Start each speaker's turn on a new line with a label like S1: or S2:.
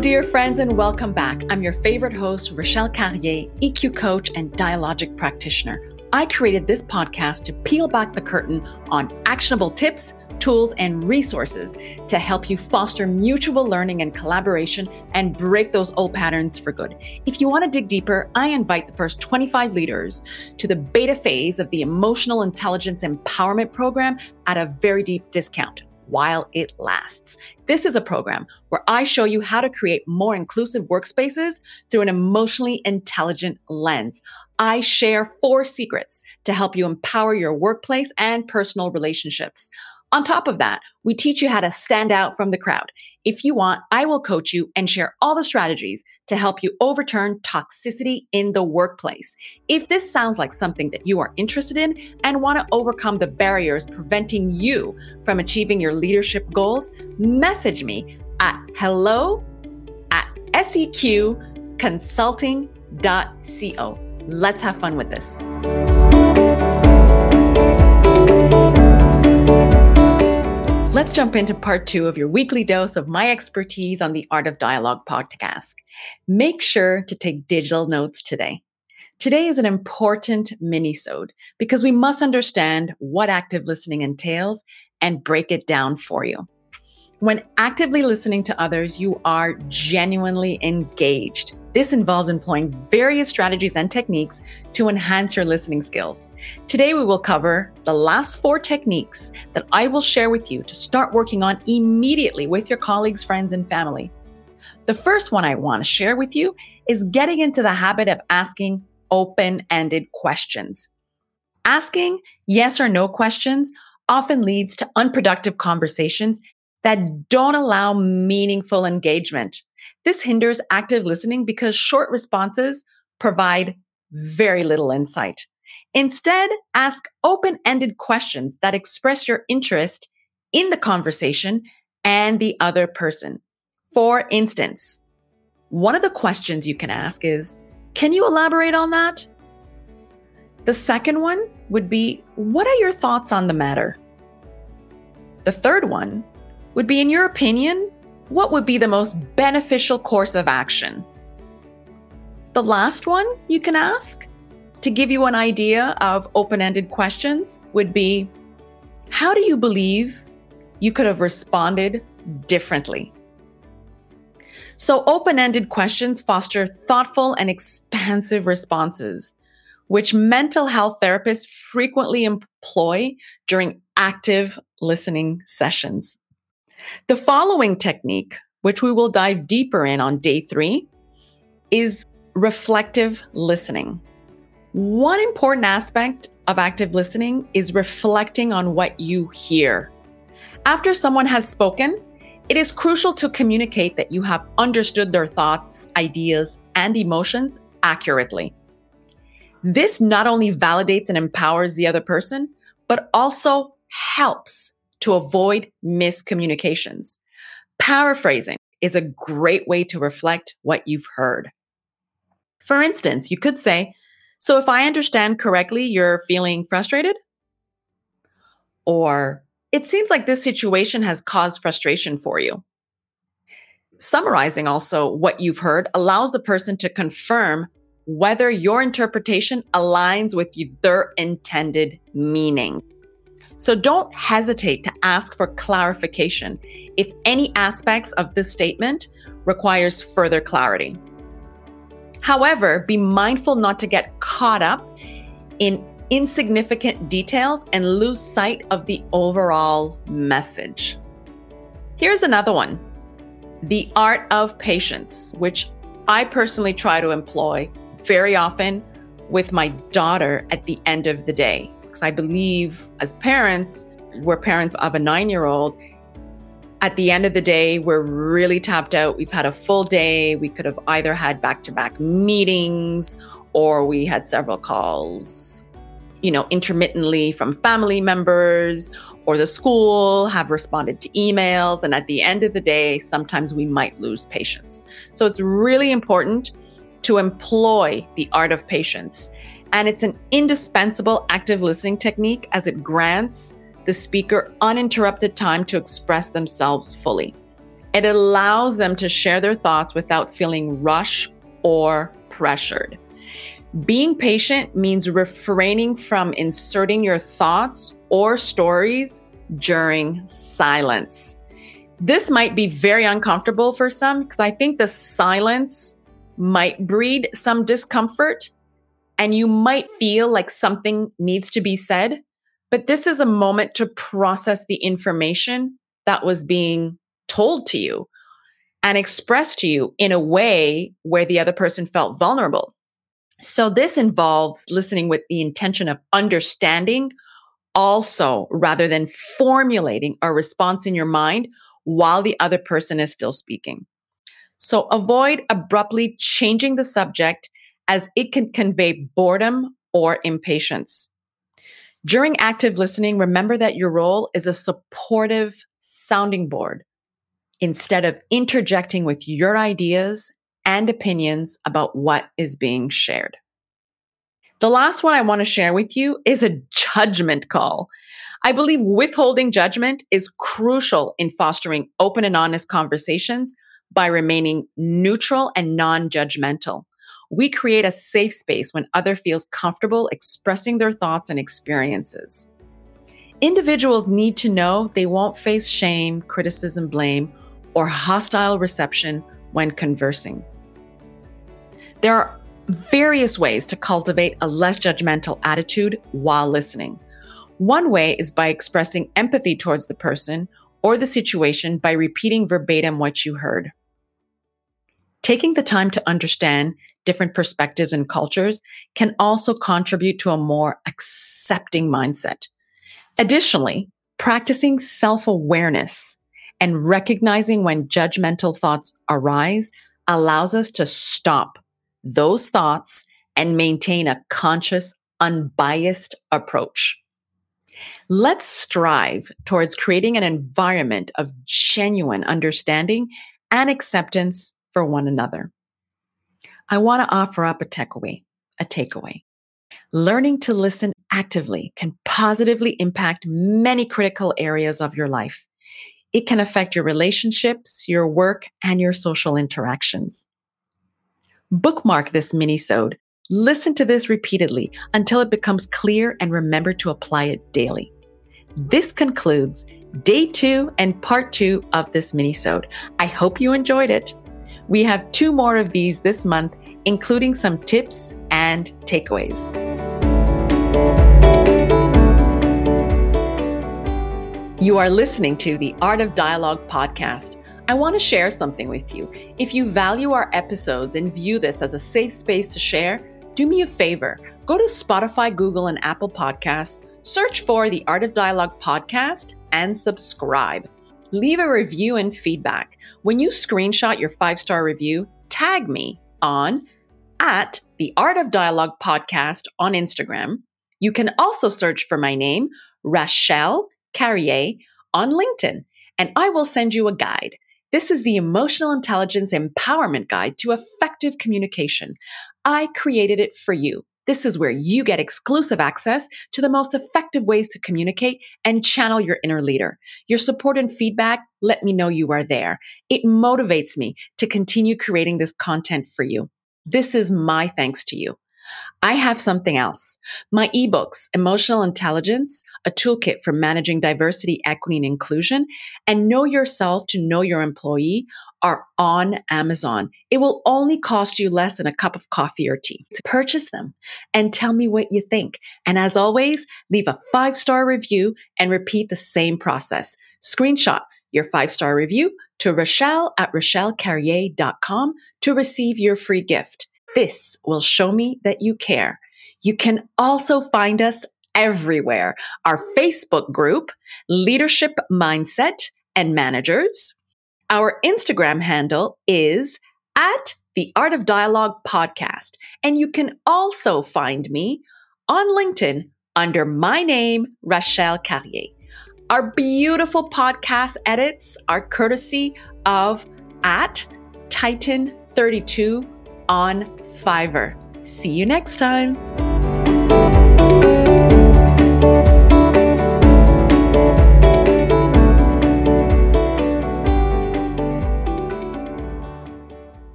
S1: Dear friends, and welcome back. I'm your favorite host, Rachelle Carrié, EQ coach and dialogic practitioner. I created this podcast to peel back the curtain on actionable tips, tools, and resources to help you foster mutual learning and collaboration and break those old patterns for good. If you want to dig deeper, I invite the first 25 leaders to the beta phase of the Emotional Intelligence Empowerment Program at a very deep discount while it lasts. This is a program where I show you how to create more inclusive workspaces through an emotionally intelligent lens. I share four secrets to help you empower your workplace and personal relationships. On top of that, we teach you how to stand out from the crowd. If you want, I will coach you and share all the strategies to help you overturn toxicity in the workplace. If this sounds like something that you are interested in and want to overcome the barriers preventing you from achieving your leadership goals, message me at hello at seqconsulting.co. Let's have fun with this. Let's jump into part two of your weekly dose of my expertise on the Art of Dialogue podcast. Make sure to take digital notes today. Today is an important mini-sode because we must understand what active listening entails and break it down for you. When actively listening to others, you are genuinely engaged. This involves employing various strategies and techniques to enhance your listening skills. Today, we will cover the last four techniques that I will share with you to start working on immediately with your colleagues, friends, and family. The first one I want to share with you is getting into the habit of asking open ended questions. Asking yes or no questions often leads to unproductive conversations that don't allow meaningful engagement. This hinders active listening because short responses provide very little insight. Instead, ask open ended questions that express your interest in the conversation and the other person. For instance, one of the questions you can ask is Can you elaborate on that? The second one would be What are your thoughts on the matter? The third one would be In your opinion, what would be the most beneficial course of action? The last one you can ask to give you an idea of open ended questions would be How do you believe you could have responded differently? So, open ended questions foster thoughtful and expansive responses, which mental health therapists frequently employ during active listening sessions. The following technique, which we will dive deeper in on day three, is reflective listening. One important aspect of active listening is reflecting on what you hear. After someone has spoken, it is crucial to communicate that you have understood their thoughts, ideas, and emotions accurately. This not only validates and empowers the other person, but also helps to avoid miscommunications. Paraphrasing is a great way to reflect what you've heard. For instance, you could say, So if I understand correctly, you're feeling frustrated? Or, It seems like this situation has caused frustration for you. Summarizing also what you've heard allows the person to confirm whether your interpretation aligns with their intended meaning. So don't hesitate to ask for clarification if any aspects of this statement requires further clarity. However, be mindful not to get caught up in insignificant details and lose sight of the overall message. Here's another one the art of patience, which I personally try to employ very often with my daughter at the end of the day. Because I believe as parents, we're parents of a nine year old. At the end of the day, we're really tapped out. We've had a full day. We could have either had back to back meetings or we had several calls, you know, intermittently from family members or the school have responded to emails. And at the end of the day, sometimes we might lose patience. So it's really important to employ the art of patience and it's an indispensable active listening technique as it grants the speaker uninterrupted time to express themselves fully. It allows them to share their thoughts without feeling rushed or pressured. Being patient means refraining from inserting your thoughts or stories during silence. This might be very uncomfortable for some because I think the silence might breed some discomfort and you might feel like something needs to be said. But this is a moment to process the information that was being told to you and expressed to you in a way where the other person felt vulnerable. So this involves listening with the intention of understanding also rather than formulating a response in your mind while the other person is still speaking. So avoid abruptly changing the subject as it can convey boredom or impatience. During active listening, remember that your role is a supportive sounding board instead of interjecting with your ideas and opinions about what is being shared. The last one I want to share with you is a judgment call. I believe withholding judgment is crucial in fostering open and honest conversations by remaining neutral and non judgmental. We create a safe space when other feels comfortable expressing their thoughts and experiences. Individuals need to know they won't face shame, criticism, blame, or hostile reception when conversing. There are various ways to cultivate a less judgmental attitude while listening. One way is by expressing empathy towards the person or the situation by repeating verbatim what you heard. Taking the time to understand different perspectives and cultures can also contribute to a more accepting mindset. Additionally, practicing self awareness and recognizing when judgmental thoughts arise allows us to stop those thoughts and maintain a conscious, unbiased approach. Let's strive towards creating an environment of genuine understanding and acceptance for one another. I want to offer up a takeaway, a takeaway. Learning to listen actively can positively impact many critical areas of your life. It can affect your relationships, your work, and your social interactions. Bookmark this minisode. Listen to this repeatedly until it becomes clear and remember to apply it daily. This concludes day two and part two of this minisode. I hope you enjoyed it. We have two more of these this month, including some tips and takeaways. You are listening to the Art of Dialogue podcast. I want to share something with you. If you value our episodes and view this as a safe space to share, do me a favor. Go to Spotify, Google, and Apple Podcasts, search for the Art of Dialogue podcast, and subscribe. Leave a review and feedback. When you screenshot your five star review, tag me on at the Art of Dialogue podcast on Instagram. You can also search for my name, Rachelle Carrié, on LinkedIn, and I will send you a guide. This is the Emotional Intelligence Empowerment Guide to Effective Communication. I created it for you. This is where you get exclusive access to the most effective ways to communicate and channel your inner leader. Your support and feedback let me know you are there. It motivates me to continue creating this content for you. This is my thanks to you. I have something else. My ebooks, Emotional Intelligence, a toolkit for managing diversity, equity, and inclusion, and Know Yourself to Know Your Employee are on Amazon. It will only cost you less than a cup of coffee or tea. So purchase them and tell me what you think. And as always, leave a five star review and repeat the same process. Screenshot your five star review to Rachelle at RachelleCarrier.com to receive your free gift. This will show me that you care. You can also find us everywhere. Our Facebook group, Leadership Mindset and Managers. Our Instagram handle is at the Art of Dialogue podcast. And you can also find me on LinkedIn under my name, Rachelle Carrié. Our beautiful podcast edits are courtesy of at Titan 32 on Fiverr. See you next time.